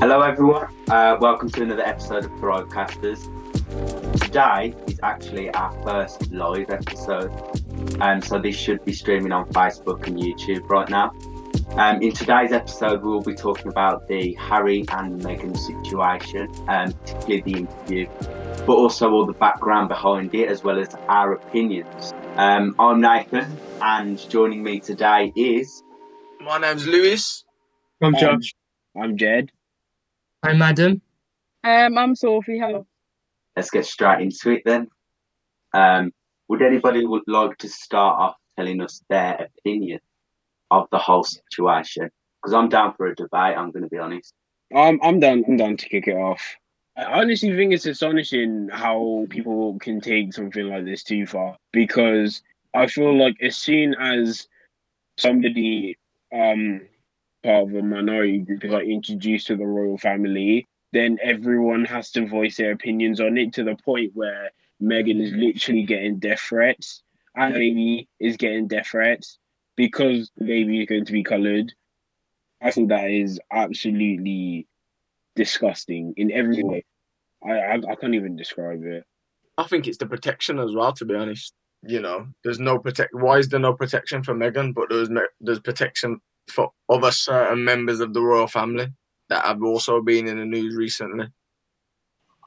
Hello, everyone. Uh, welcome to another episode of Thrivecasters. Today is actually our first live episode, and so this should be streaming on Facebook and YouTube right now. Um, in today's episode, we'll be talking about the Harry and Meghan situation, um, particularly the interview, but also all the background behind it, as well as our opinions. Um, I'm Nathan, and joining me today is. My name's Lewis. I'm Um, Josh. I'm Jed. I'm Adam. Um, I'm Sophie. Hello. Let's get straight into it then. Um, would anybody would like to start off telling us their opinion of the whole situation? Because I'm down for a debate. I'm going to be honest. I'm I'm done. I'm done to kick it off. I honestly think it's astonishing how people can take something like this too far because I feel like as soon as somebody um part of a minority group is like introduced to the royal family, then everyone has to voice their opinions on it to the point where Meghan is literally getting death threats and Amy is getting death threats because the baby is going to be coloured. I think that is absolutely disgusting in every way. I, I I can't even describe it. I think it's the protection as well. To be honest, you know, there's no protect. Why is there no protection for Meghan, but there's me- there's protection for other certain members of the royal family that have also been in the news recently.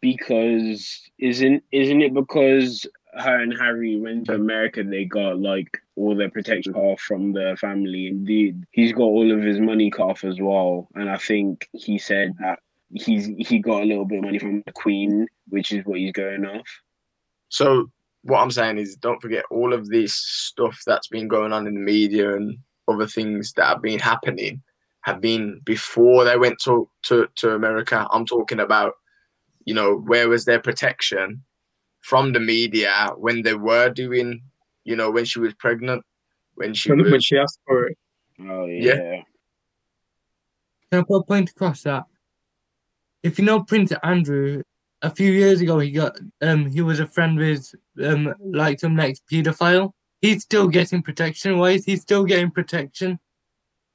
Because isn't isn't it because her and Harry went to America they got like all their protection cut off from the family indeed. He's got all of his money cut off as well. And I think he said that he's he got a little bit of money from the Queen, which is what he's going off. So what I'm saying is, don't forget all of this stuff that's been going on in the media and other things that have been happening have been before they went to to, to America. I'm talking about, you know, where was their protection from the media when they were doing, you know, when she was pregnant, when she When, was, when she asked for it. Oh Yeah. yeah. Can I put a point across that? If you know Prince Andrew, a few years ago he got um he was a friend with um like some next paedophile. He's still getting protection. Why is he still getting protection?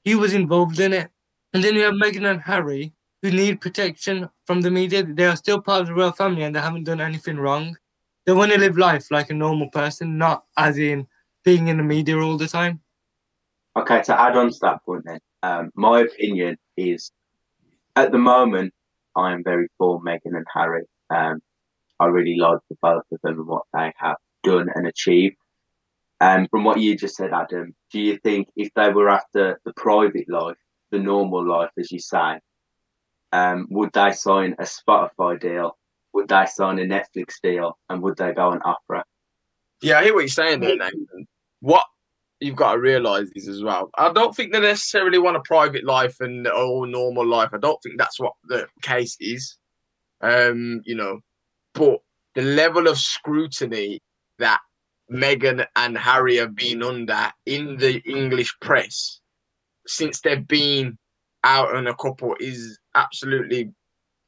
He was involved in it. And then you have Meghan and Harry who need protection from the media. They are still part of the royal family and they haven't done anything wrong. They want to live life like a normal person, not as in being in the media all the time. Okay, to add on to that point, then, um, my opinion is, at the moment, I am very for Meghan and Harry. Um, I really like the both of them and what they have done and achieved. Um, from what you just said, Adam, do you think if they were after the private life, the normal life, as you say, um, would they sign a Spotify deal? Would they sign a Netflix deal? And would they go on Oprah? Yeah, I hear what you're saying there, Nathan. What you've got to realise is as well, I don't think they necessarily want a private life and or normal life. I don't think that's what the case is. Um, you know, but the level of scrutiny that Meghan and Harry have been under in the English press since they've been out on a couple is absolutely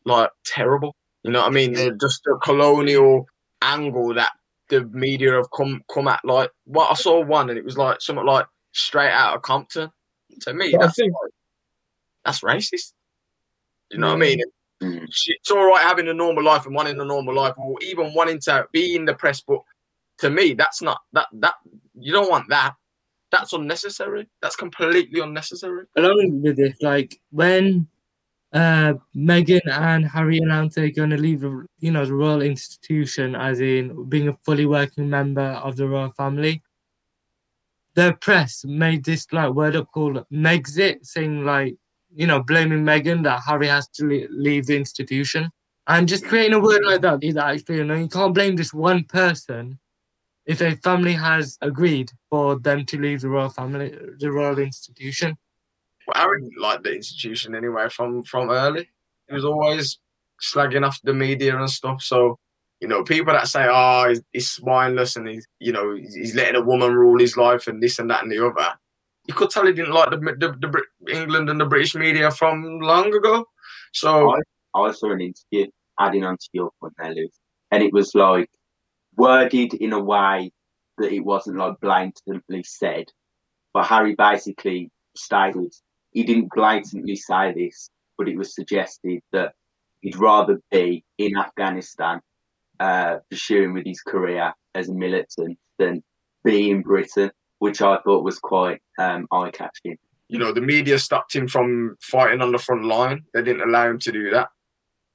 like terrible. You know what I mean? They're just a colonial angle that the media have come come at like what I saw one and it was like something like straight out of Compton. To me, But I that's think- like, that's racist. You know what I mean? Mm. It's all right having a normal life and wanting a normal life, or even wanting to be in the press, but to me, that's not that that you don't want that. That's unnecessary. That's completely unnecessary. along with this, like when uh Meghan and Harry announced they're going to leave the you know the royal institution, as in being a fully working member of the royal family, the press made this like word up called Megxit, saying like you know blaming Meghan that Harry has to le- leave the institution, and just creating a word like that is actually you know you can't blame just one person. If a family has agreed for them to leave the royal family, the royal institution, Harry didn't like the institution anyway from from early. He was always slagging off the media and stuff. So you know, people that say, "Oh, he's, he's spineless and he's you know he's, letting a woman rule his life and this and that and the other," you could tell he didn't like the, the, the England and the British media from long ago. So I saw an interview adding on to your point there, Luke, and it was like worded in a way that it wasn't like blatantly said, but Harry basically stated he didn't blatantly say this, but it was suggested that he'd rather be in Afghanistan uh, pursuing with his career as a militant than be in Britain, which I thought was quite um, eye catching. You know, the media stopped him from fighting on the front line. They didn't allow him to do that.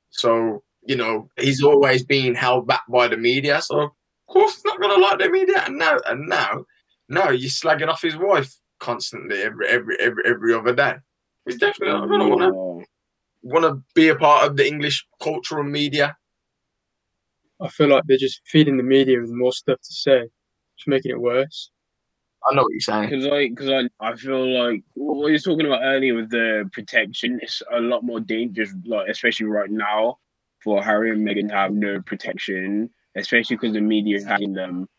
So, you know, he's always been held back by the media. So, of course, he's not going to like the media. And now, and now, now he's slagging off his wife constantly every every every every other day. He's definitely not going to want to want to be a part of the English cultural media. I feel like they're just feeding the media with more stuff to say, just making it worse. I know what you're saying. Because I, because I, I feel like what you were talking about earlier with the protection is a lot more dangerous, like especially right now, for Harry and Meghan to have no protection, especially because the media is having them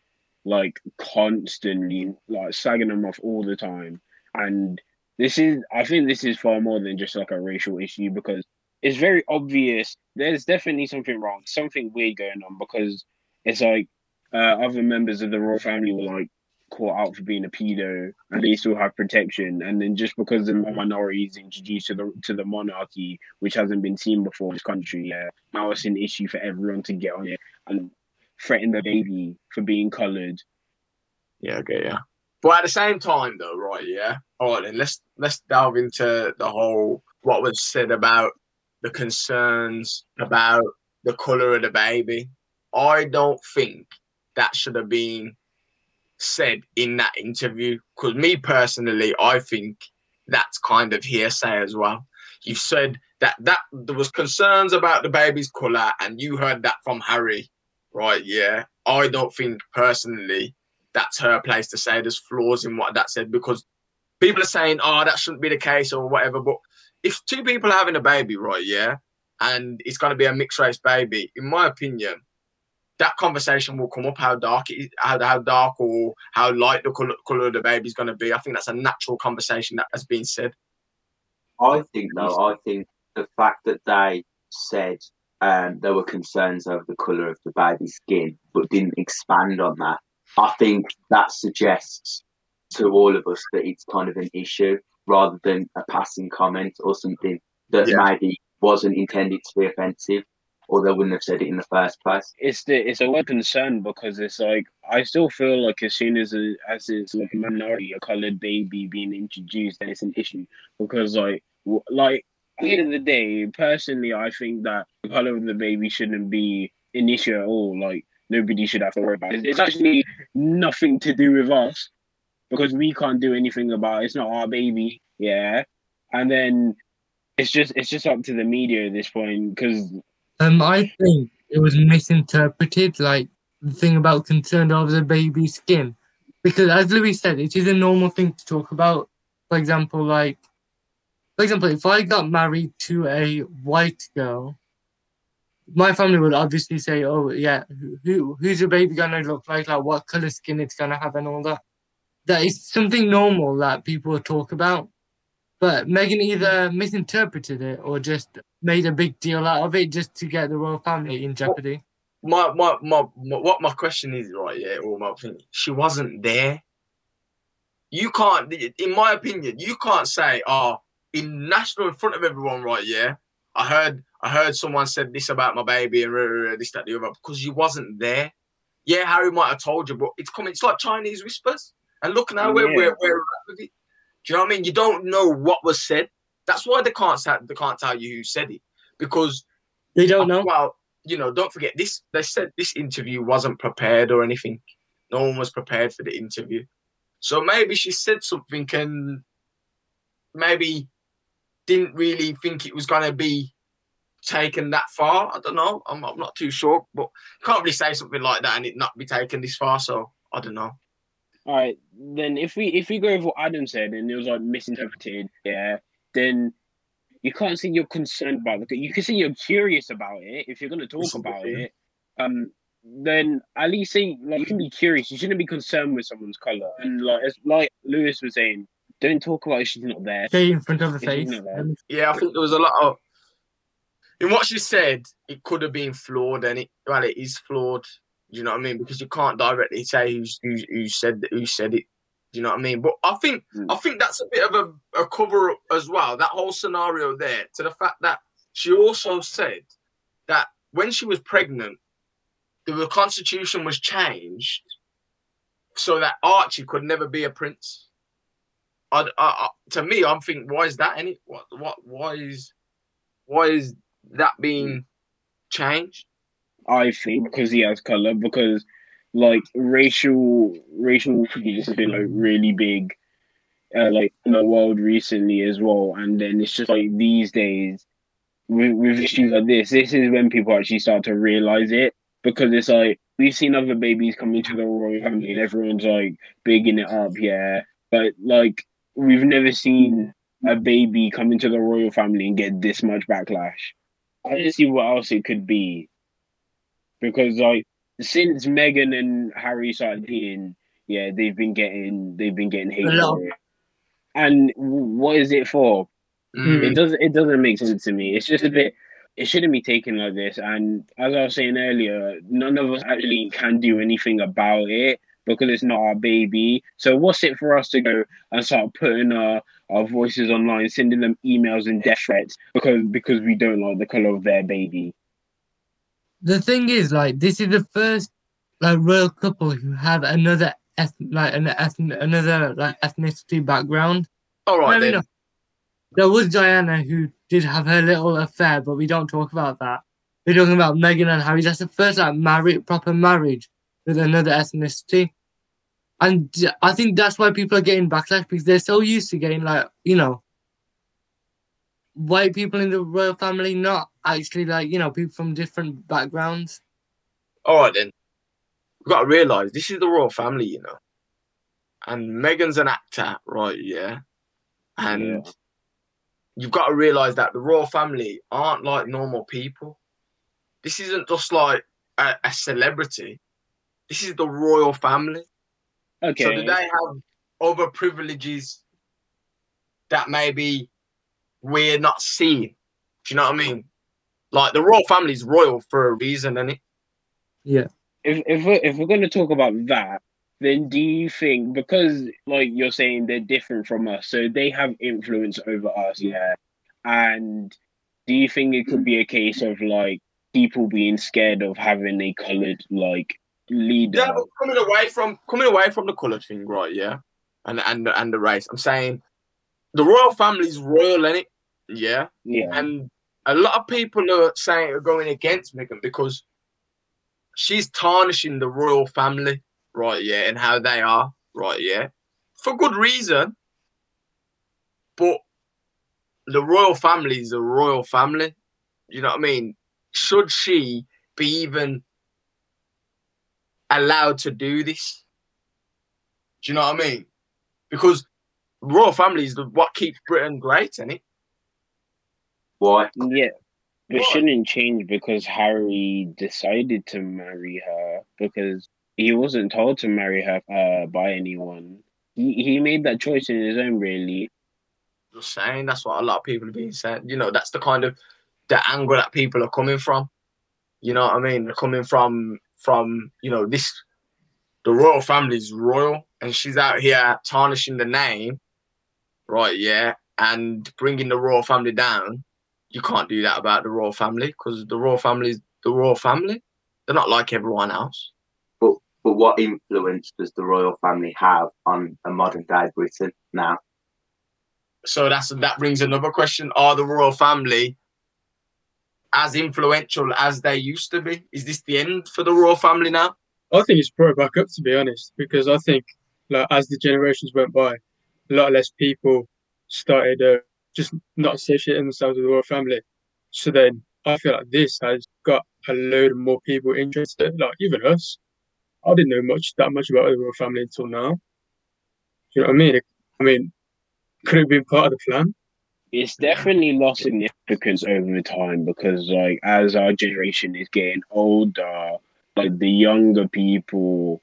like constantly, like sagging them off all the time. And this is, I think, this is far more than just like a racial issue because it's very obvious. There's definitely something wrong, something weird going on because it's like uh, other members of the royal family were like caught out for being a pedo and they still have protection and then just because the minority is introduced to the to the monarchy which hasn't been seen before in this country yeah now it's an issue for everyone to get on it and threaten the baby for being colored Yeah, okay, yeah. But at the same time, though, right? Yeah. All right, then let's let's delve into the whole what was said about the concerns about the color of the baby. I don't think that should have been said in that interview. Because me personally, I think that's kind of hearsay as well. You've said that that there was concerns about the baby's color, and you heard that from Harry, right? Yeah. I don't think personally that's her place to say there's flaws in what that said because people are saying, oh, that shouldn't be the case or whatever. But if two people are having a baby, right, yeah, and it's going to be a mixed race baby, in my opinion, that conversation will come up how dark it is, how, how dark or how light the color, color of the baby is going to be. I think that's a natural conversation that has been said. I think though, I think the fact that they said um, there were concerns over the colour of the baby's skin, but didn't expand on that, I think that suggests to all of us that it's kind of an issue rather than a passing comment or something that Yeah. maybe wasn't intended to be offensive, or they wouldn't have said it in the first place. it's the it's a word concern because it's like I still feel like as soon as a, as it's like a minority, a colored baby being introduced, then it's an issue because like like at the end of the day, personally, I think that the color of the baby shouldn't be an issue at all. Like nobody should have to worry about it. It's actually nothing to do with us because we can't do anything about it. It's not our baby, yeah. And then it's just it's just up to the media at this point because Um, I think it was misinterpreted, like the thing about concerned over the baby's skin, because as Lewis said, it is a normal thing to talk about. For example, like, for example, if I got married to a white girl, my family would obviously say, "Oh, yeah, who- who who's your baby gonna look like? Like, what color skin it's gonna have, and all that." That is something normal that people talk about. But Meghan either misinterpreted it or just made a big deal out of it just to get the royal family in jeopardy. My, my, my, my what my question is, right? Yeah, or my opinion, she wasn't there. You can't, in my opinion, you can't say, "Oh, in national in front of everyone, right? Yeah, I heard, I heard someone said this about my baby and rah, rah, rah, this, that, the other," because you wasn't there. Yeah, Harry might have told you, but it's coming. It's like Chinese whispers. And look now where Yeah. we're, we're at with it. Do you know what I mean? You don't know what was said. That's why they can't say, they can't tell you who said it because They don't know. well, you know, don't forget this. They said this interview wasn't prepared or anything. No one was prepared for the interview. So maybe she said something and maybe didn't really think it was going to be taken that far. I don't know. I'm, I'm not too sure, but you can't really say something like that and it not be taken this far. So I don't know. All right, then if we if we go with what Adam said and it was like misinterpreted, yeah, then you can't say you're concerned about it. You can say you're curious about it if you're going to talk about it. Um, then at least say like you can be curious. You shouldn't be concerned with someone's color. And like as like Lewis was saying, don't talk about it. She's not there. Say in front of the face. not that. Yeah, I think there was a lot of in what she said. It could have been flawed, and it well, it is flawed. Do you know what I mean? Because you can't directly say who's who, who said who said it. Do you know what I mean? But I think Mm. I think that's a bit of a, a cover up as well. That whole scenario there, to the fact that she also said that when she was pregnant, the constitution was changed so that Archie could never be a prince. I, I, to me, I'm thinking, why is that any? What, what, why is, why is that being changed? I think because he has color, because like racial racial prejudice has been like really big, uh, like in the world recently as well. And then it's just like these days with, with issues like this, this is when people actually start to realize it because it's like we've seen other babies come into the royal family and everyone's like bigging it up, yeah, but like we've never seen a baby come into the royal family and get this much backlash. I don't see what else it could be because like since Meghan and Harry started dating, yeah, they've been getting they've been getting hate for it. And what is it for? Mm. It doesn't it doesn't make sense to me. It's just a bit it shouldn't be taken like this. And as I was saying earlier, none of us actually can do anything about it because it's not our baby. So what's it for us to go and start putting our, our voices online, sending them emails and death threats because because we don't like the colour of their baby? the thing is, like, this is the first like royal couple who have another eth- like an eth- another like ethnicity background. All right Fair then. There was Diana who did have her little affair, but we don't talk about that. We're talking about Meghan and Harry. That's the first like married proper marriage with another ethnicity. And I think that's why people are getting backlash because they're so used to getting like, you know, white people in the royal family, not actually like, you know, people from different backgrounds. All right then. You've got to realize this is the royal family, you know. And Meghan's an actor, right? Yeah. And Yeah. you've got to realize that the royal family aren't like normal people. This isn't just like a, a celebrity. This is the royal family. Okay. So do they have other privileges that maybe we're not seeing? Do you know what I mean? Like the royal family is royal for a reason, and it. Yeah. if if we're, if we're going to talk about that, then do you think because like you're saying they're different from us, so they have influence over us, yeah? And do you think it could be a case of like people being scared of having a coloured like leader? Yeah, but coming away from coming away from the coloured thing, right? Yeah, and and and the race. I'm saying the royal family's royal, innit? Yeah, yeah, and a lot of people are saying are going against Meghan because she's tarnishing the royal family, right? Yeah, and how they are, right? Yeah, for good reason. But the royal family is a royal family. You know what I mean? Should she be even allowed to do this? Do you know what I mean? Because royal family is the, what keeps Britain great, isn't it? Why? yeah. But What? shouldn't change because Harry decided to marry her because he wasn't told to marry her uh, by anyone. He he made that choice in his own, really. Just saying, that's what a lot of people have been saying. You know, that's the kind of the angle that people are coming from. You know what I mean? They're coming from from you know this. The royal family is royal, and she's out here tarnishing the name, right? Yeah, and bringing the royal family down. You can't do that about the royal family because the royal family is the royal family. They're not like everyone else. But but what influence does the royal family have on a modern day Britain now? So that's that brings another question: Are the royal family as influential as they used to be? Is this the end for the royal family now? I think it's brought back up to be honest, because I think like as the generations went by, a lot less people started uh, just not associating themselves with the royal family. So then I feel like this has got a load more people interested, like even us. I didn't know much that much about the royal family until now. You know what I mean? I mean, could it have been part of the plan? It's definitely lost significance over time because, like, as our generation is getting older, like the younger people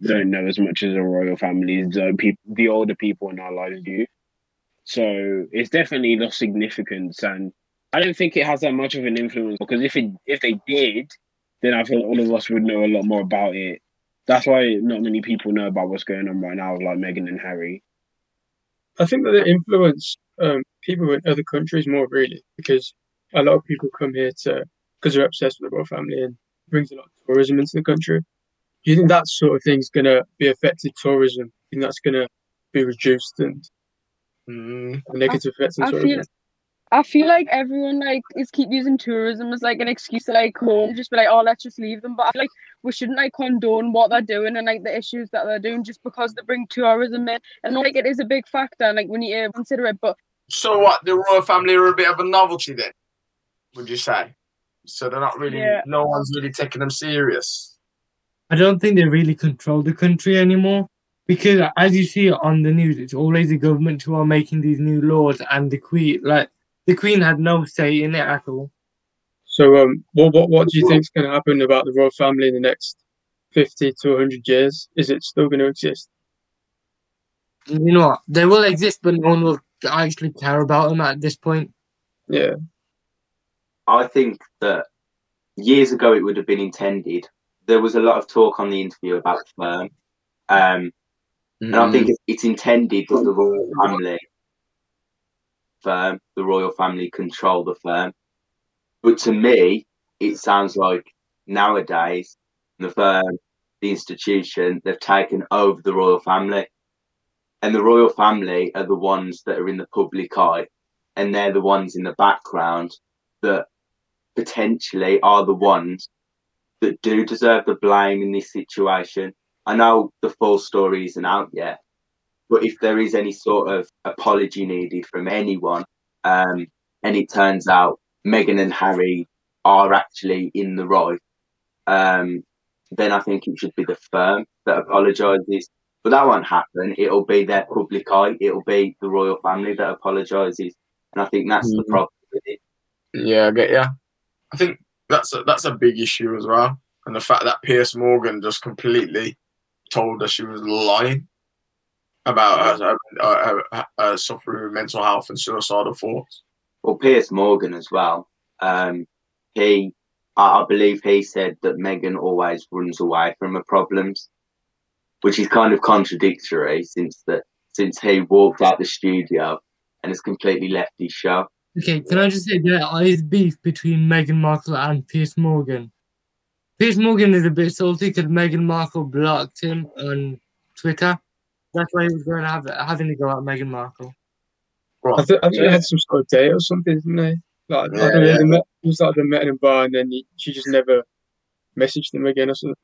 don't know as much as the royal families, the people, the older people in our lives do. So it's definitely lost significance, and I don't think it has that much of an influence because if it if they did, then I feel all of us would know a lot more about it. That's why not many people know about what's going on right now with like Meghan and Harry. I think that they influence um, people in other countries more really because a lot of people come here to because they're obsessed with the royal family and brings a lot of tourism into the country. Do you think that sort of thing's gonna be affected tourism? Do you think that's gonna be reduced and Mm. a negative effects on I tourism? feel I feel like everyone like is keep using tourism as like an excuse to like come home, just be like, oh, let's just leave them. But I feel like we shouldn't like condone what they're doing and like the issues that they're doing just because they bring tourism in. And like it is a big factor, and like we need to consider it. But So what? The royal family are a bit of a novelty then, would you say? So they're not really. Yeah. No one's really taking them serious. I don't think they really control the country anymore because, as you see on the news, it's always the government who are making these new laws, and the queen, like the queen, had no say in it at all. So, um, what what what do you think is going to happen about the royal family in the next fifty to hundred years? Is it still going to exist? You know what? They will exist, but no one will actually care about them at this point. Yeah, I think that years ago it would have been intended. There was a lot of talk on the interview about the firm, um, and I think it's, it's intended that the royal family firm, the royal family control the firm. But to me, it sounds like nowadays the firm, the institution, they've taken over the royal family, and the royal family are the ones that are in the public eye, and they're the ones in the background that potentially are the ones that do deserve the blame in this situation. I know the full story isn't out yet, but if there is any sort of apology needed from anyone, um, and it turns out Meghan and Harry are actually in the right, um, then I think it should be the firm that apologises. But that won't happen. It'll be their public eye. It'll be the royal family that apologises, and I think that's the Mhm. problem with it. Yeah, I get yeah. I think that's a, that's a big issue as well, and the fact that Piers Morgan just completely told her she was lying about her, her, her, her suffering with mental health and suicidal thoughts. Well, Piers Morgan as well. Um, he, I, I believe he said that Meghan always runs away from her problems, which is kind of contradictory since that since he walked out the studio and has completely left his show. Okay, can I just say there is beef between Meghan Markle and Piers Morgan. Piers Morgan is a bit salty because Meghan Markle blocked him on Twitter. That's why he was going to have having to go at Meghan Markle. I, th- I think they had some sort of date or something, didn't they? Like, I Yeah, don't know, yeah. they met, it was like they met in a bar and then he, she just never messaged him again or something.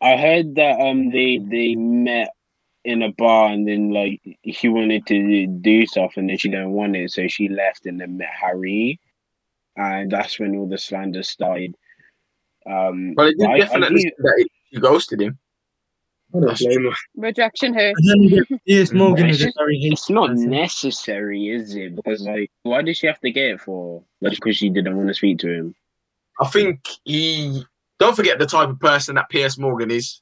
I heard that um they they met in a bar and then like he wanted to do stuff and then she didn't want it, so she left and then met Harry, and that's when all the slander started. Um, Well, it but I- I definitely do- that he ghosted him. I don't That's blame her. rejection hurts. And then Piers Mm, Morgan it's is a very it's not person. necessary, is it? Because like, why did she have to get it for? Like, because she didn't want to speak to him. I think he. Don't forget the type of person that Piers Morgan is.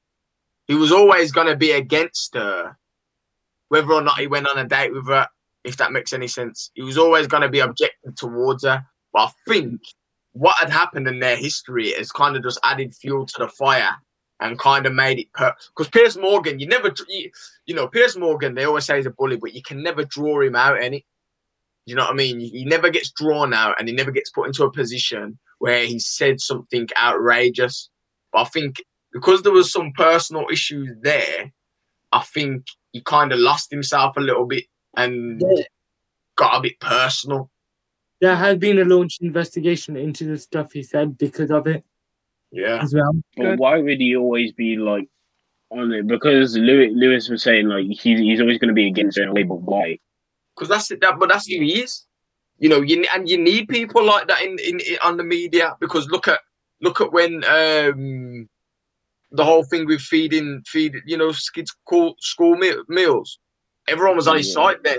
He was always going to be against her, whether or not he went on a date with her. If that makes any sense, he was always going to be objective towards her. But I think what had happened in their history has kind of just added fuel to the fire and kind of made it because Piers Morgan, you never, you, you know, Piers Morgan. They always say he's a bully, but you can never draw him out any. You know what I mean? He never gets drawn out, and he never gets put into a position where he said something outrageous. But I think because there was some personal issues there, I think he kind of lost himself a little bit and Yeah. got a bit personal. There has been a launched investigation into the stuff he said because of it Yeah. as well. But Good. why would he always be like on it? Because Lewis, Lewis was saying like he's he's always going to be against it anyway. But why? because that's it. That, but that's who he is. You know, you and you need people like that in, in, in on the media because look at look at when um the whole thing with feeding feed you know kids school school meal, meals. Everyone was on his Yeah. side then.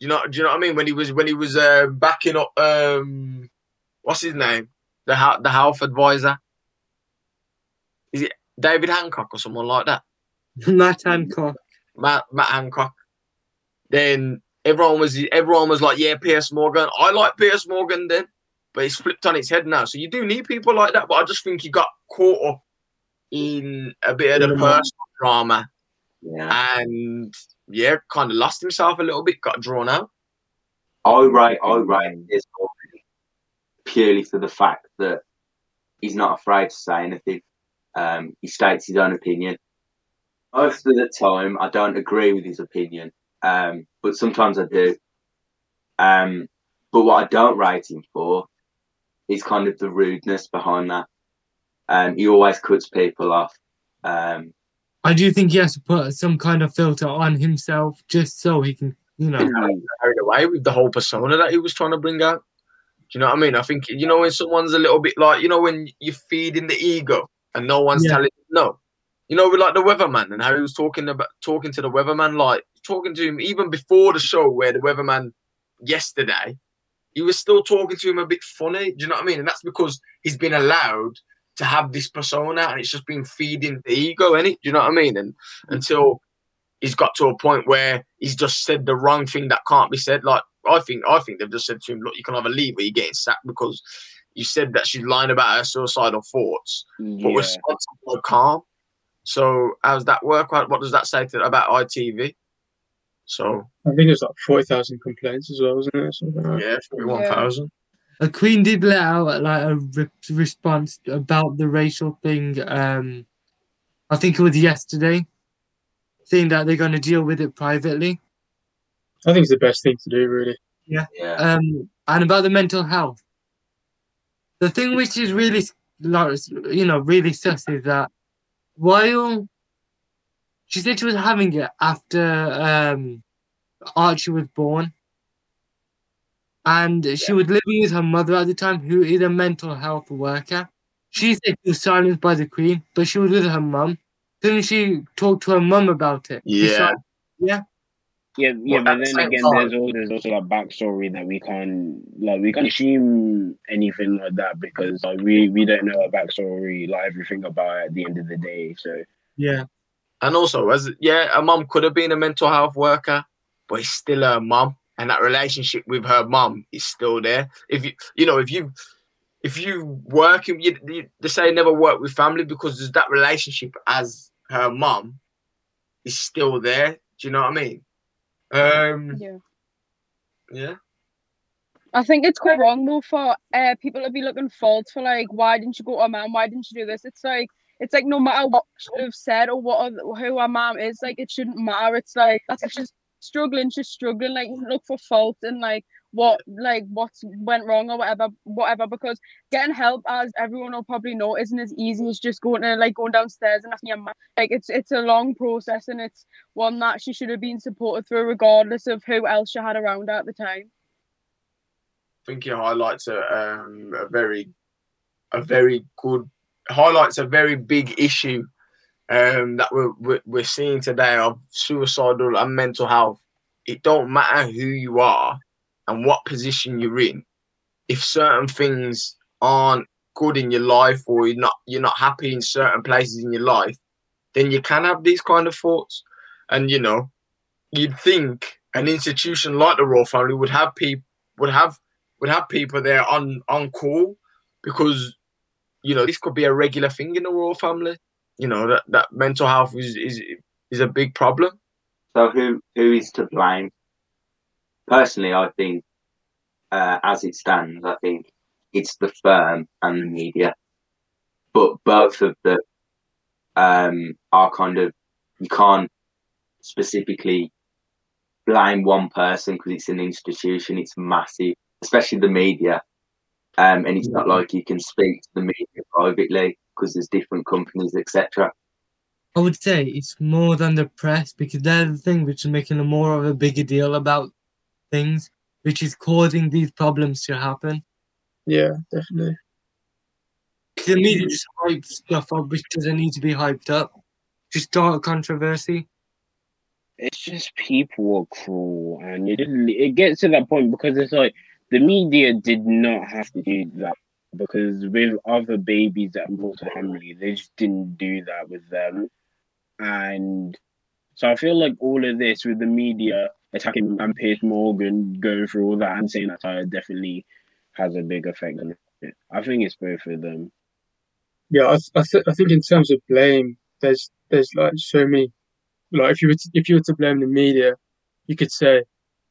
You know, do you know what I mean? When he was when he was uh, backing up um what's his name? The the health advisor. Is it David Hancock or someone like that? Matt Hancock. Matt, Matt Hancock. Then everyone was everyone was like, yeah, Piers Morgan. I like Piers Morgan then. but it's flipped on its head now. So you do need people like that. But I just think he got caught up in a bit of the mm. personal drama Yeah. and yeah, kind of lost himself a little bit, got drawn out. I rate I rate this already purely for the fact that he's not afraid to say anything. Um, he states his own opinion. Most of the time, I don't agree with his opinion, um, but sometimes I do. Um, but what I don't rate him for is kind of the rudeness behind that. Um, he always cuts people off. Um, I do think he has to put some kind of filter on himself just so he can, you know. Carried away with the whole persona that he was trying to bring out. You know what I mean? I think you know when someone's a little bit like you know when you're feeding the ego and no one's Yeah. telling you no. You know, with like the weatherman and how he was talking about talking to the weatherman, like talking to him even before the show where the weatherman yesterday, he was still talking to him a bit funny. Do you know what I mean? And that's because he's been allowed to have this persona and it's just been feeding the ego, innit? Do you know what I mean? And mm. until he's got to a point where he's just said the wrong thing that can't be said. Like I think I think they've just said to him, look, you can either leave or you're getting sacked because you said that she's lying about her suicidal thoughts, but Yeah. responsible and calm. So how's that work? What what does that say to about ITV? So I think it's like forty thousand complaints as well, isn't it? Like yeah, forty-one thousand. A queen did let out like a re- response about the racial thing. Um, I think it was yesterday, saying that they're going to deal with it privately. I think it's the best thing to do, really. yeah. Um, and about the mental health. The thing which is really, you know, really sus is that while she said she was having it after um, Archie was born, and she was living with her mother at the time, who is a mental health worker. She said she was silenced by the Queen, but she was with her mum. Couldn't she talk to her mum about it? Yeah. si- Yeah, yeah, Well, but then again, time- there's also there's also like backstory that we can't like we can't assume anything like that because like we we don't know a backstory like everything about it at the end of the day. So yeah. And also, as yeah, a mum could have been a mental health worker, but it's still her mum, and that relationship with her mum is still there. If you, you know, if you, if you work, in- you, you, they say never work with family because there's that relationship as her mum is still there. Do you know what I mean? Um, Yeah. yeah. I think it's quite wrong though for uh, people to be looking fault for like why didn't you go to a mom? Why didn't you do this? It's like it's like no matter what should have said or what other, who our mom is, like it shouldn't matter. It's like that's if she's struggling, she's struggling. Like look for fault and like what like what went wrong or whatever, whatever. Because getting help, as everyone will probably know, isn't as easy as just going to like going downstairs and asking your mom. Like it's it's a long process and it's one that she should have been supported through, regardless of who else she had around her at the time. I think he highlights a, um, a very, a very good highlights a very big issue um, that we're, we're seeing today of suicidal and mental health. It don't matter who you are and what position you're in. If certain things aren't good in your life or you're not you're not happy in certain places in your life, then you can have these kind of thoughts. And you know, you'd think an institution like the Royal Family would have people would have would have people there on on call because you know this could be a regular thing in the royal family. You know that, that mental health is, is is a big problem. So who who is to blame? Personally, I think, uh, as it stands, I think it's the firm and the media, but both of them um, are kind of you can't specifically blame one person because it's an institution. It's massive, especially the media, um, and it's not like you can speak to the media privately because there's different companies, etc. I would say it's more than the press because they're the thing which is making a more of a bigger deal about things, which is causing these problems to happen. Yeah, definitely. The media just hype stuff up which doesn't need to be hyped up. Just start a controversy. it's just people are cruel, and it it gets to that point because it's like the media did not have to do that because with other babies that brought to family, they just didn't do that with them, and so I feel like all of this with the media attacking and Piers Morgan going through all that and saying that Tyler definitely has a big effect on it. I think it's both of them. Yeah, I, th- I, th- I think in terms of blame, there's there's like so many. Like if you were to, if you were to blame the media, you could say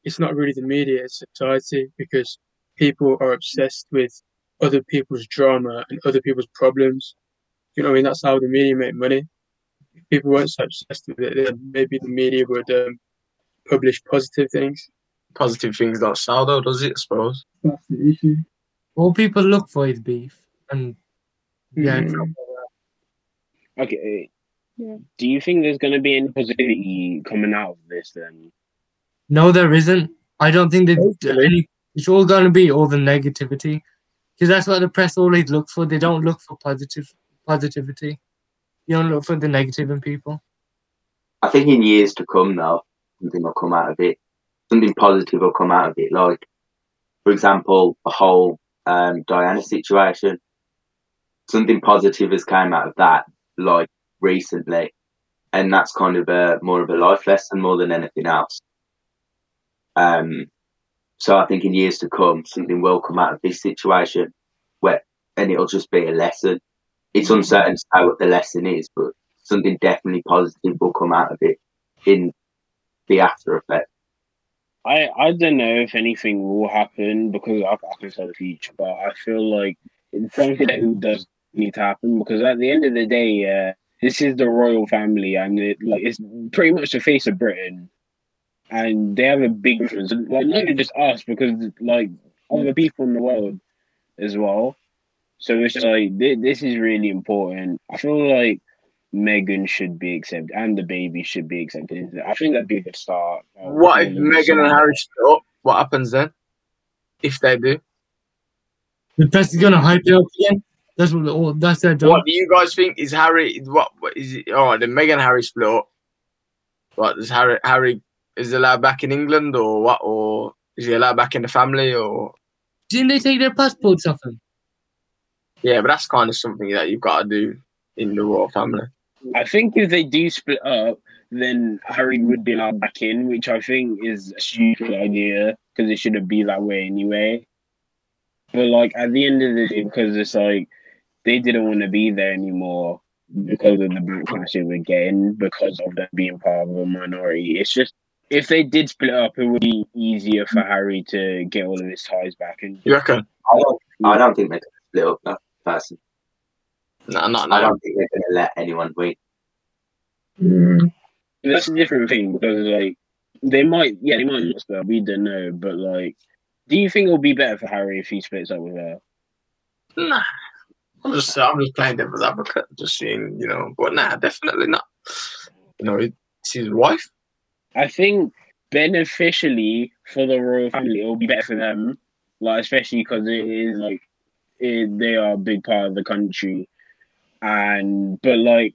it's not really the media, it's society because people are obsessed with other people's drama and other people's problems. You know, what I mean that's how the media make money. If people weren't so obsessed with it, then maybe the media would um, publish positive things. Positive things don't sell though, does it? I suppose. That's the issue. All people look for is beef, and yeah, Mm. Okay. Yeah. Do you think there's going to be any positivity coming out of this then? no, there isn't. I don't think there's any, it's all going to be all the negativity, because that's what the press always looks for. They don't look for positive positivity. You don't look for the negative in people. I think in years to come, though, something will come out of it. Something positive will come out of it. Like, for example, the whole um, Diana situation. Something positive has come out of that, like recently, and that's kind of a more of a life lesson more than anything else. Um, so I think in years to come, something will come out of this situation, where and it'll just be a lesson. It's uncertain to say what the lesson is, but something definitely positive will come out of it in the after effect. I, I don't know if anything will happen because I, I can tell the future, but I feel like it's something that does need to happen because at the end of the day, uh, this is the royal family and it, like it's pretty much the face of Britain, and they have a big influence. Like not just us, because like other people in the world as well. So it's just like thi- this is really important. I feel like Meghan should be accepted and the baby should be accepted. I think that'd be a good start. What if Meghan and Harry split up? What happens then? If they do, The press is gonna hype it up again. That's what all. Oh, that's their job. what do you guys think? Is Harry what? what is it? All right, then Meghan and Harry split up. What does Harry? Harry is he allowed back in England or what? Or is he allowed back in the family? Or Didn't they take their passports off him? yeah, but that's kind of something that you've got to do in the royal family. I think if they do split up, then Harry would be allowed back in, which I think is a stupid idea because it shouldn't be that way anyway. But like at the end of the day, because it's like they didn't want to be there anymore because of the backlash they were getting because of them being part of a minority. It's just if they did split up, it would be easier for Harry to get all of his ties back. And You reckon? I don't, I don't think they're split up that person. No, not I don't think they're going to let anyone win. Mm. that's a different thing because like they might, yeah, they might not split up. We don't know, but like, do you think it'll be better for Harry if he splits up with her? Nah. I'm just I'm just playing devil's advocate, just seeing, you know. But nah, definitely not. You know, it's his wife. I think beneficially for the royal family, it'll be better for them, like especially because it is like it, they are a big part of the country, and but like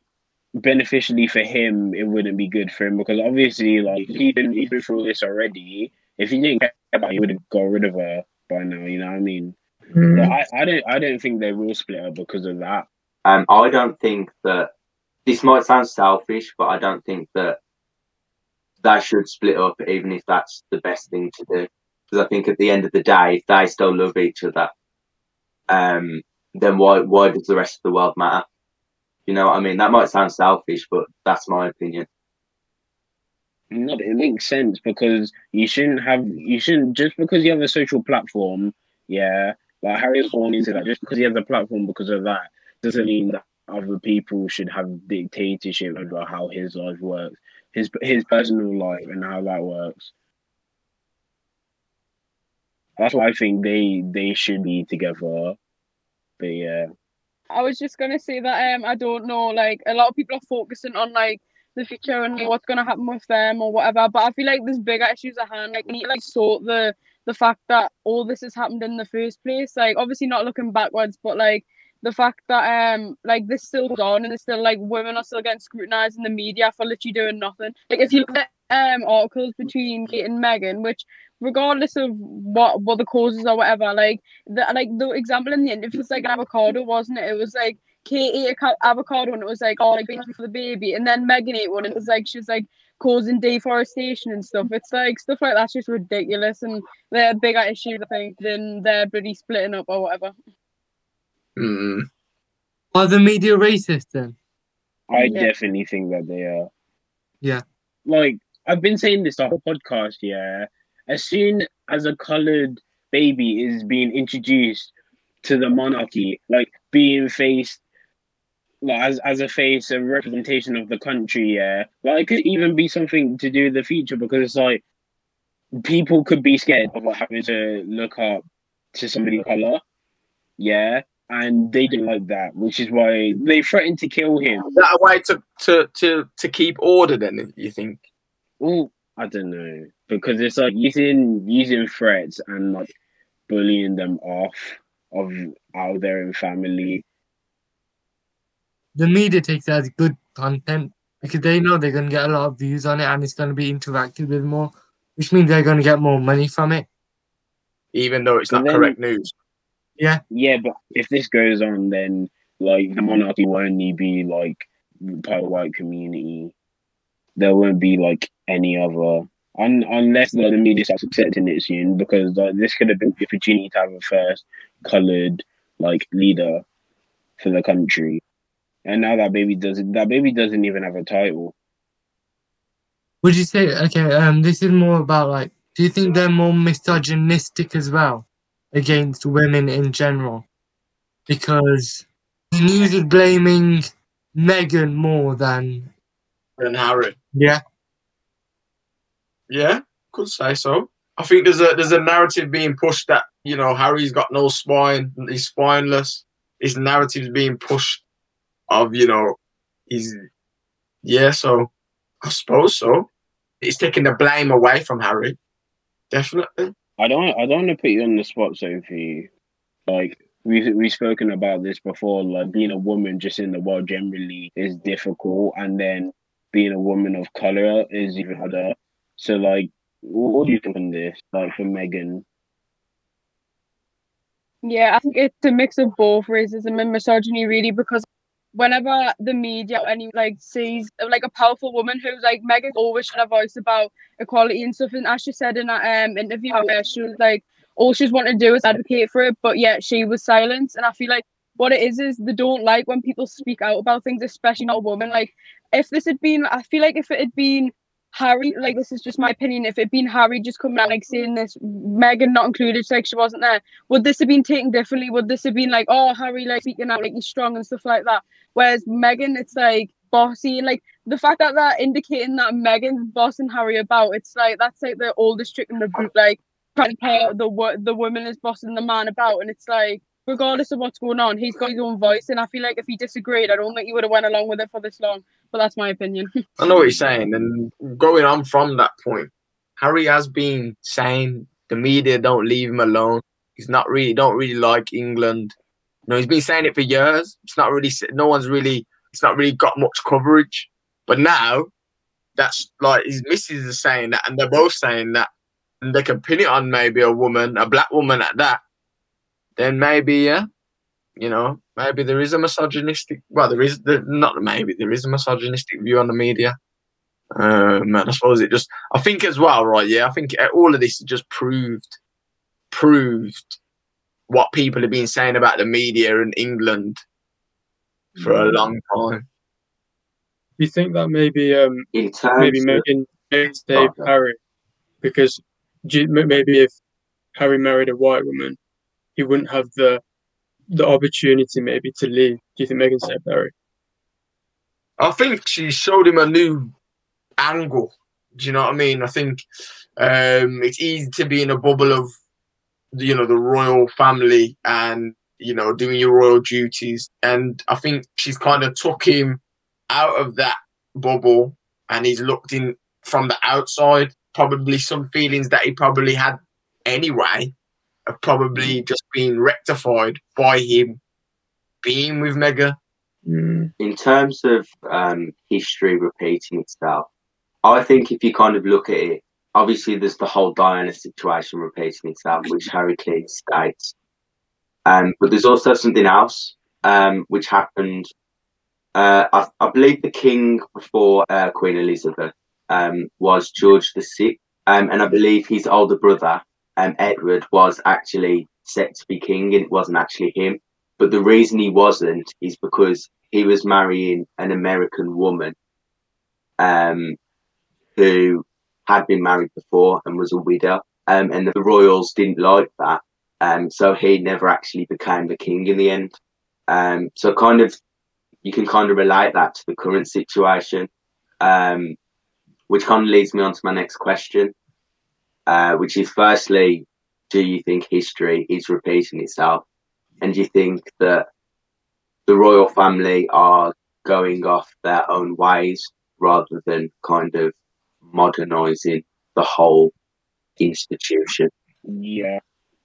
beneficially for him, it wouldn't be good for him because obviously like he didn't he been through this already. If he didn't care about, it, he would have got rid of her by now. You know what I mean? But Mm. I, I don't I don't think they will split up because of that. Um, I don't think that this might sound selfish, but I don't think that they should split up, even if that's the best thing to do. Because I think at the end of the day, if they still love each other, um, then why why does the rest of the world matter? You know what I mean? That might sound selfish, but that's my opinion. No, it makes sense because you shouldn't have you shouldn't just because you have a social platform, yeah. Like Harry was born into that. Just because he has a platform because of that doesn't mean that other people should have dictatorship over how his life works, his his personal life and how that works. That's why I think they they should be together. But yeah, I was just gonna say that um I don't know, like a lot of people are focusing on like the future and what's gonna happen with them or whatever. But I feel like there's bigger issues at hand. Like we need to like sort the the fact that all this has happened in the first place. Like obviously not looking backwards, but like the fact that um like this still goes on and there's still like women are still getting scrutinized in the media for literally doing nothing. Like if you look at um articles between Kate and Meghan, which regardless of what what the causes or whatever, like the like the example in the end, it's like an avocado, wasn't it? It was like Kate ate a avocado and it was like, oh, like for the baby, and then Meghan ate one and it was like she was like causing deforestation and stuff. It's like stuff like that's just ridiculous, and they're bigger issues I think than they're bloody splitting up or whatever. Mm. Are the media racist then? I Yeah. definitely think that they are. Yeah. Like I've been saying this the whole podcast. Yeah. As soon as a colored baby is being introduced to the monarchy, like being faced like as as a face and representation of the country, yeah. Like it could even be something to do with the future because it's like people could be scared of having to look up to somebody color. Yeah. And they didn't like that, which is why they threatened to kill him. Is that a way to, to, to, to keep order then, you think? Oh, I don't know because it's like using using threats and like bullying them off of out there in family. The media takes it as good content because they know they're going to get a lot of views on it and it's going to be interacted with more, which means they're going to get more money from it. Even though it's not then- correct news. Yeah, Yeah, but if this goes on, then like the monarchy will only be like part of white community. There won't be like any other, un- unless like, the media starts accepting it soon, because like this could have been the opportunity to have a first coloured like leader for the country, and now that baby doesn't. That baby doesn't even have a title. Would you say, okay, um, this is more about like, do you think they're more misogynistic as well against women in general? Because the news is blaming Meghan more than, And Harry. yeah, Yeah, could say so. I think there's a there's a narrative being pushed that you know Harry's got no spine, he's spineless. His narrative's being pushed of you know he's yeah. So I suppose so. It's taking the blame away from Harry. Definitely. I don't. I don't want to put you on the spot, Sophie. Like we we've spoken about this before. Like being a woman just in the world generally is difficult, and then being a woman of color is even harder. So, like, what, what do you think on this? Like for Meghan, Yeah, I think it's a mix of both racism and misogyny, really, because whenever the media any like sees like a powerful woman who's like Meghan always had a voice about equality and stuff, and as she said in that um interview, where she was like, all she's wanted to do is advocate for it, but yet she was silenced, and I feel like what it is is they don't like when people speak out about things, especially not a woman. Like if this had been, I feel like if it had been Harry, like this is just my opinion. If it'd been Harry just coming out like saying this, Meghan not included, like she wasn't there, would this have been taken differently? Would this have been like, oh, Harry like speaking out like he's strong and stuff like that? Whereas Meghan, it's like bossy and like the fact that they're indicating that Meghan's bossing Harry about, it's like that's like the oldest trick in the group, like trying to play out the the woman is bossing the man about, and it's like regardless of what's going on, he's got his own voice, and I feel like if he disagreed, I don't think he would have went along with it for this long. But that's my opinion. I know what you're saying, and going on from that point, Harry has been saying the media don't leave him alone. He's not really don't really like England. Know, he's been saying it for years. It's not really no one's really it's not really got much coverage. But now that's like his missus is saying that, and they're both saying that, and they can pin it on maybe a woman, a black woman at that. Then maybe yeah, you know, maybe there is a misogynistic. Well, there is there, not maybe there is a misogynistic view on the media. Um, and I suppose it just. I think as well, right? Yeah, I think all of this just proved proved what people have been saying about the media in England for a long time. You think that maybe um maybe of, Meghan Meghan saved Okay. Harry because you- maybe if Harry married a white woman, he wouldn't have the the opportunity maybe to leave. Do you think Meghan saved Harry? I think she showed him a new angle. Do you know what I mean? I think um, it's easy to be in a bubble of, you know, the royal family and you know doing your royal duties, and I think she's kind of took him out of that bubble, and he's looked in from the outside. Probably some feelings that he probably had anyway have probably just been rectified by him being with Meghan. Mm. in terms of um, history repeating itself, I think if you kind of look at it, obviously there's the whole Diana situation repeating itself, which Harry clearly states. Um, but there's also something else um, which happened. Uh, I, I believe the king before uh, Queen Elizabeth um, was George the Sixth, um, and I believe his older brother, um, Edward, was actually set to be king, and it wasn't actually him. But the reason he wasn't is because he was marrying an American woman, um, who had been married before and was a widow, um, and the royals didn't like that, um, so he never actually became the king in the end. Um, so kind of, you can kind of relate that to the current situation, um, which kind of leads me on to my next question, uh, which is firstly, do you think history is repeating itself? And do you think that the royal family are going off their own ways rather than kind of modernizing the whole institution? Yeah,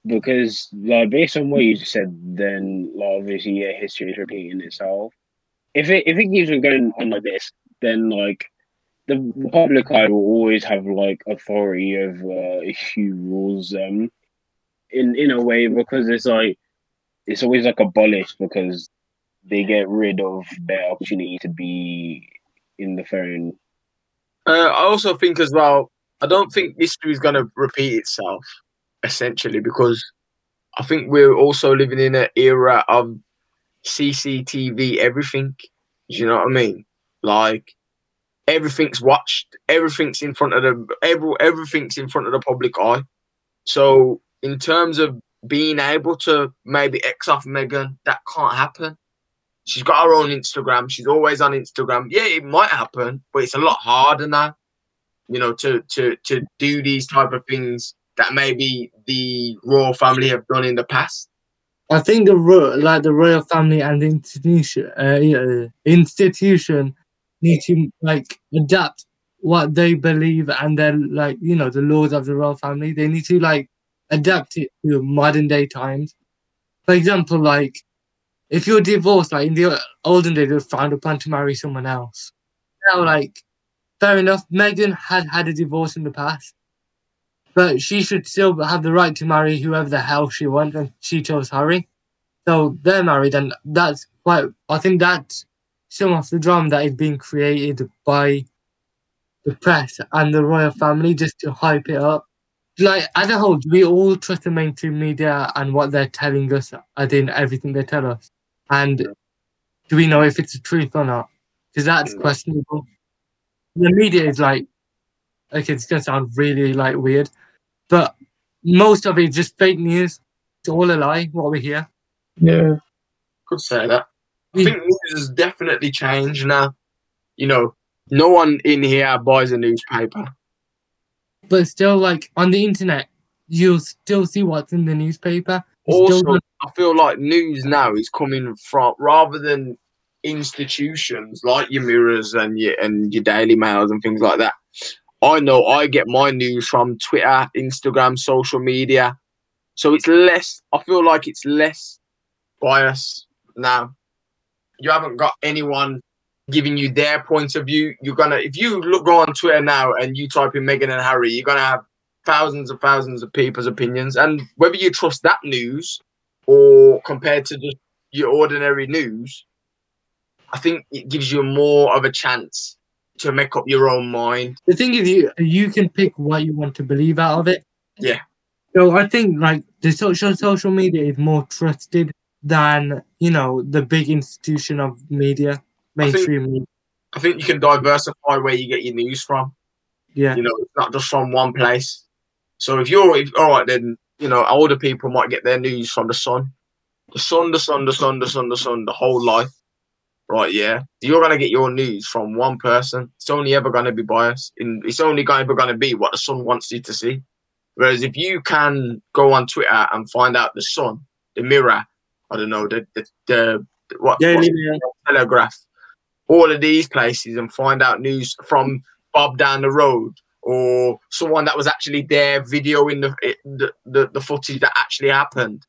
because like based on what you said, then like, obviously yeah, history is repeating itself. If it if it keeps on going on like this, then like the public eye will always have like authority over who rules them in in a way because it's like it's always like abolished because they get rid of their opportunity to be in the throne. Uh, I also think as well. I don't think history is going to repeat itself, essentially, because I think we're also living in an era of CCTV everything. Do you know what I mean? Like everything's watched, everything's in front of the every, everything's in front of the public eye. So in terms of being able to maybe X off Meghan, that can't happen. She's got her own Instagram. She's always on Instagram. Yeah, it might happen, but it's a lot harder now. You know, to to to do these type of things that maybe the royal family have done in the past. I think the like the royal family and the institution, uh, institution need to like adapt what they believe and then like you know the laws of the royal family. They need to like adapt it to modern day times. For example, like if you're divorced, like in the olden days, they found a plan to marry someone else. Now, like fair enough, Meghan had had a divorce in the past, but she should still have the right to marry whoever the hell she wants, and she chose Harry. So they're married, and that's quite. I think that's some of the drama that is being created by the press and the royal family just to hype it up. Like as a whole, do we all trust the mainstream media and what they're telling us, as in everything they tell us? And do we know if it's the truth or not? Because that's Yeah. questionable. The media is like, okay, it's gonna sound really like weird, but most of it is just fake news. It's all a lie. What we hear. Yeah. Could say that. I think mm. news has definitely changed now. You know, no one in here buys a newspaper. but still like on the internet you'll still see what's in the newspaper You still Also, I feel like news now is coming from rather than institutions like your mirrors and your and your Daily Mails and things like that. I know I get my news from Twitter, Instagram, social media. So it's less I feel like it's less bias now. You haven't got anyone giving you their point of view. You're gonna if you look go on Twitter now and you type in Meghan and Harry, you're gonna have thousands and thousands of people's opinions. And whether you trust that news or compared to just your ordinary news, I think it gives you more of a chance to make up your own mind. the thing is you you can pick what you want to believe out of it Yeah. so i think like the social social media is more trusted than you know the big institution of media mainstream media. I think you can diversify where you get your news from. yeah You know, it's not just from one place. So if you're if, all right, then you know older people might get their news from the sun, the sun, the sun, the sun, the sun, the sun, the whole life. Right? Yeah, you're gonna get your news from one person. It's only ever gonna be biased. In it's only ever gonna be what the sun wants you to see. Whereas if you can go on Twitter and find out the sun, the mirror, I don't know, the the, the what, Daily what's Mail. Telegraph, all of these places and find out news from Bob down the road or someone that was actually there videoing the the, the, the footage that actually happened,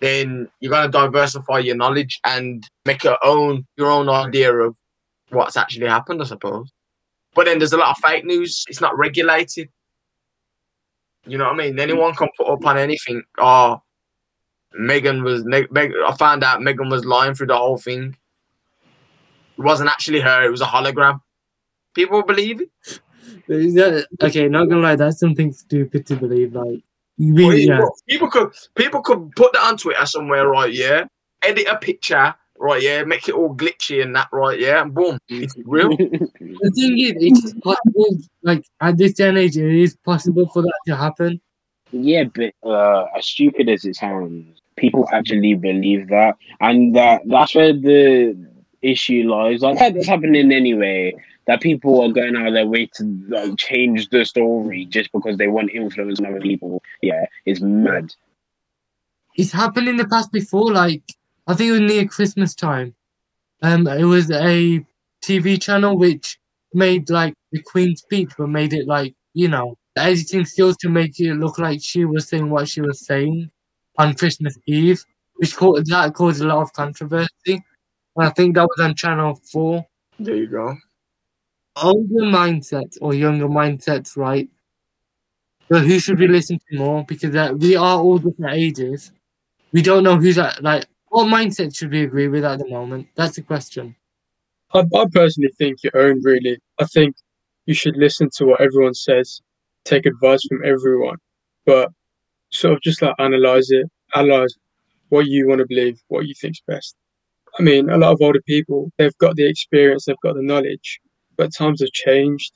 then you're gonna diversify your knowledge and make your own your own idea of what's actually happened, I suppose. But then there's a lot of fake news. It's not regulated. You know what I mean? Anyone can put up on anything. Oh, Meghan was. Meg, Meg, I found out Meghan was lying through the whole thing. It wasn't actually her. It was a hologram. People believe it. Yeah, okay, not gonna lie, that's something stupid to believe. Like, you Well, really, yeah, People could people could put that on Twitter somewhere, right? Yeah, edit a picture, right? Yeah, make it all glitchy and that, right? Yeah, and boom, it's real. the thing is, it's possible. Like at this day and age, it is possible for that to happen. Yeah, but uh, as stupid as it sounds, people actually believe that, and that that's where the issue lies. Like that's happening anyway. That people are going out of their way to like change the story just because they want influence on other people. Yeah, it's mad. It's happened in the past before. Like I think it was near Christmas time. Um, it was a TV channel which made like the Queen's speech, but made it like you know the editing skills to make it look like she was saying what she was saying on Christmas Eve, which caused that caused a lot of controversy. And I think that was on Channel Four. There you go. older mindsets or younger mindsets, right? So who should we listen to more? Because uh, we are all different ages. We don't know who's at, like what mindset should we agree with at the moment? That's the question. I, I personally think your own, really. I think you should listen to what everyone says, take advice from everyone, but sort of just like analyze it, analyze what you want to believe, what you think's best. I mean, a lot of older people, they've got the experience, they've got the knowledge, but times have changed.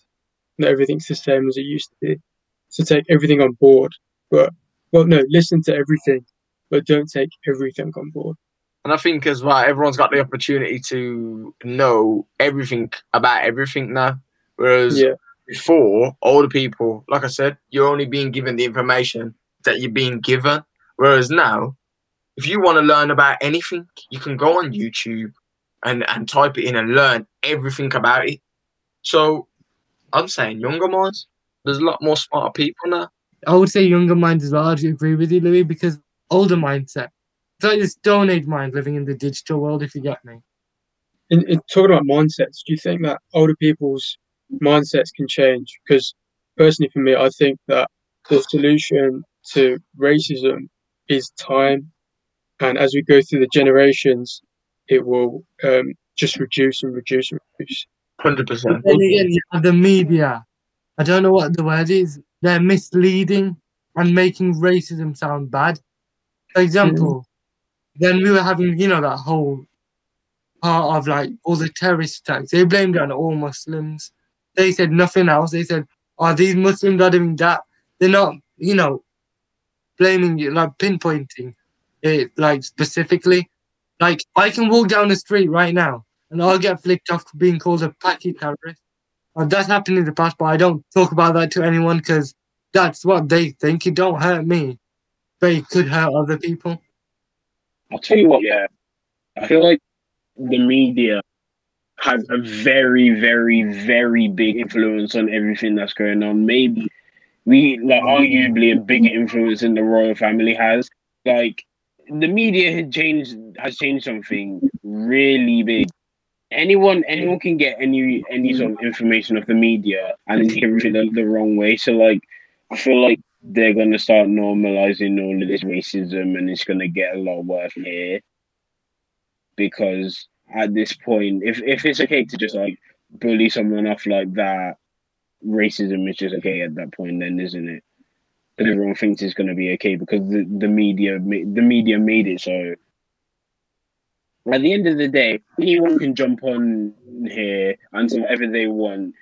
Not everything's the same as it used to be. So take everything on board, but, well, no, listen to everything, but don't take everything on board. And I think as well, everyone's got the opportunity to know everything about everything now. Whereas Yeah. before, older people, like I said, you're only being given the information that you're being given. Whereas now, if you want to learn about anything, you can go on YouTube and, and type it in and learn everything about it. So I'm saying younger minds, there's a lot more smarter people now. I would say younger minds as well. I agree with you, Lewis, because older mindset. It's like this Stone Age mind living in the digital world, if you get me. in, in talking about mindsets, do you think that older people's mindsets can change? Because personally, for me, I think that the solution to racism is time, and as we go through the generations, it will um, just reduce and reduce and reduce. 100%. Then again, you have the media. I don't know what the word is. They're misleading and making racism sound bad. For example, then we were having, you know, that whole part of like all the terrorist attacks. They blamed it on all Muslims. They said nothing else. They said, "Oh, these Muslims are doing that." They're not, you know, blaming you, like pinpointing it, like specifically. Like I can walk down the street right now and I'll get flicked off for being called a Paki terrorist. Uh, that's happened in the past, but I don't talk about that to anyone because that's what they think. It don't hurt me, but it could hurt other people. I'll tell you what, yeah. I feel like the media has a very, very, very big influence on everything that's going on. Maybe we like arguably a bigger influence than the royal family has. Like the media has changed has changed something really big. Anyone anyone can get any any sort of information of the media and everything the, the wrong way. So like I feel like they're gonna start normalizing all of this racism and it's gonna get a lot worse here. Because at this point, if if it's okay to just like bully someone off like that, racism is just okay at that point, then isn't it? But everyone thinks it's gonna be okay because the, the media the media made it so. At the end of the day, anyone can jump on here and say whatever they want.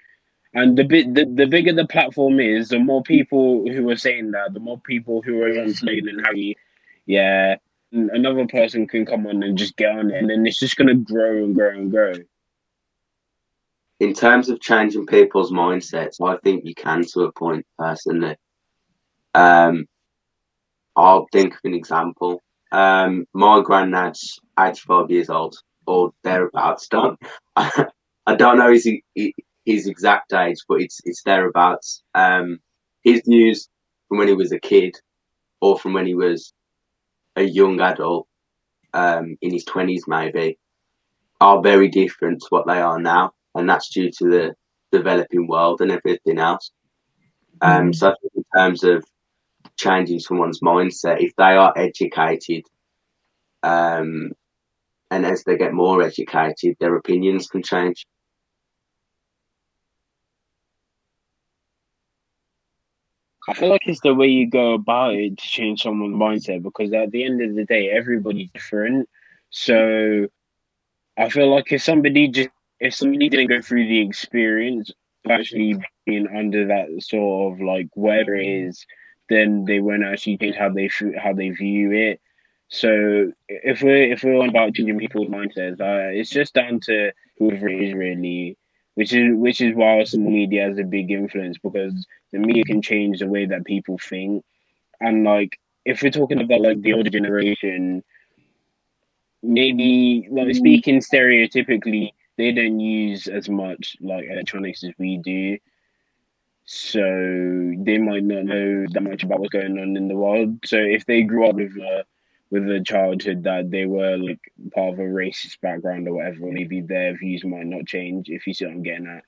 And the bit the, the bigger the platform is, the more people who are saying that, the more people who are explaining how you yeah, another person can come on and just get on it and then it's just gonna grow and grow and grow. In terms of changing people's mindsets, I think you can to a point personally. Um, I'll think of an example. Um, my granddad's 85 years old, or thereabouts. Don't I don't know his his exact age, but it's it's thereabouts. Um, his views from when he was a kid, or from when he was a young adult, um, in his 20s maybe, are very different to what they are now and that's due to the developing world and everything else. Um, so I think in terms of changing someone's mindset, if they are educated Um, and as they get more educated, their opinions can change. I feel like it's the way you go about it to change someone's mindset because at the end of the day, everybody's different. So I feel like if somebody just if somebody didn't go through the experience of actually mm-hmm. being under that sort of like whatever it mm-hmm. is, then they won't actually change how they how they view it. So if we're if we're on about changing people's mindsets, uh, it's just down to whoever it is really which is which is why social media has a big influence because the media can change the way that people think. And like if we're talking about like the older generation, maybe like mm-hmm. speaking stereotypically, they don't use as much like electronics as we do. So they might not know that much about what's going on in the world. So if they grew up with a with a childhood that they were like part of a racist background or whatever, maybe their views might not change. If you see what I'm getting at.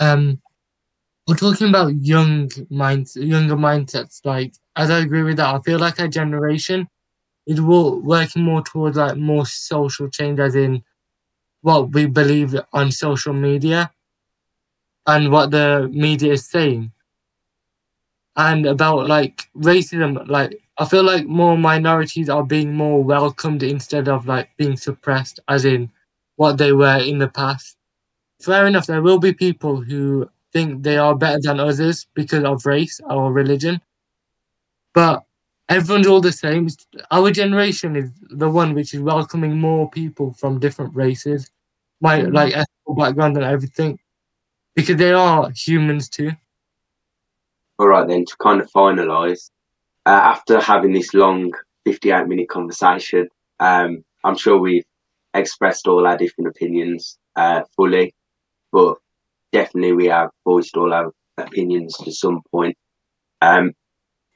Um, we're talking about young minds, younger mindsets. Like, as I agree with that, I feel like our generation is wo- working more towards like more social change, as in what we believe on social media and what the media is saying, and about like racism. Like, I feel like more minorities are being more welcomed instead of like being suppressed, as in what they were in the past. Fair enough, there will be people who think they are better than others because of race or religion, but everyone's all the same. Our generation is the one which is welcoming more people from different races, my like ethnic background and everything, because they are humans too. All right, then to kind of finalise, uh, after having this long 58 minute conversation, um, I'm sure we've expressed all our different opinions uh, fully, but definitely we have voiced all our opinions to some point. Um,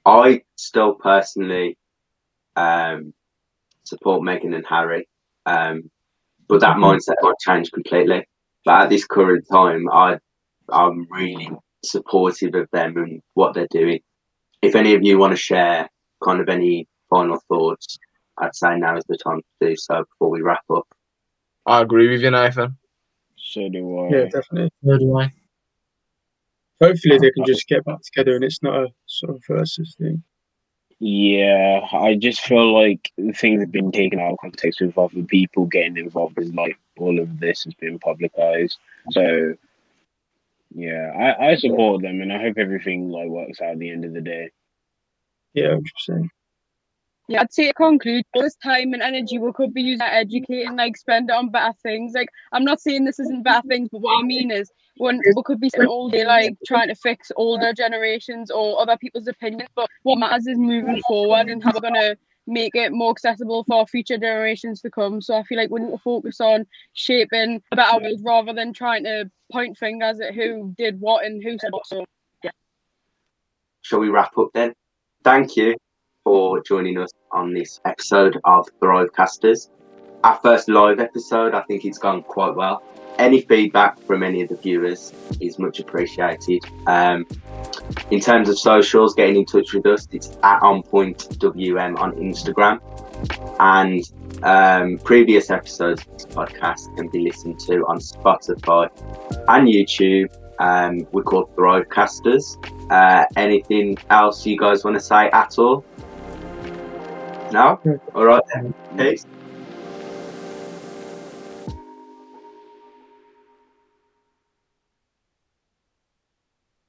I still personally um, support Meghan and Harry, um, but that mindset might change completely. But at this current time, I I'm really supportive of them and what they're doing. If any of you want to share kind of any final thoughts, I'd say now is the time to do so before we wrap up. I agree with you, Nathan. So do I. Yeah, definitely. So do I. Hopefully they can just get back together and it's not a sort of versus thing. Yeah, I just feel like things have been taken out of context with other people getting involved in like all of this has been publicized. So yeah, I, I support them and I hope everything like works out at the end of the day. Yeah, percent. Yeah, I'd say to conclude, all this time and energy we could be using to educate and like spend it on better things. Like I'm not saying this isn't better things, but what I mean is when we could be spending all day like trying to fix older generations or other people's opinions. But what matters is moving forward and how we're gonna make it more accessible for future generations to come. So I feel like we need to focus on shaping a better world rather than trying to point fingers at who did what and who said what. So Shall we wrap up then? Thank you for joining us on this episode of Thrivecasters. Our first live episode, I think it's gone quite well. Any feedback from any of the viewers is much appreciated. Um, in terms of socials, getting in touch with us, it's at OnPointWM on Instagram. And um, previous episodes of this podcast can be listened to on Spotify and YouTube. Um, we're called Thrivecasters. Uh, anything else you guys want to say at all? No? Mm. All right. Peace.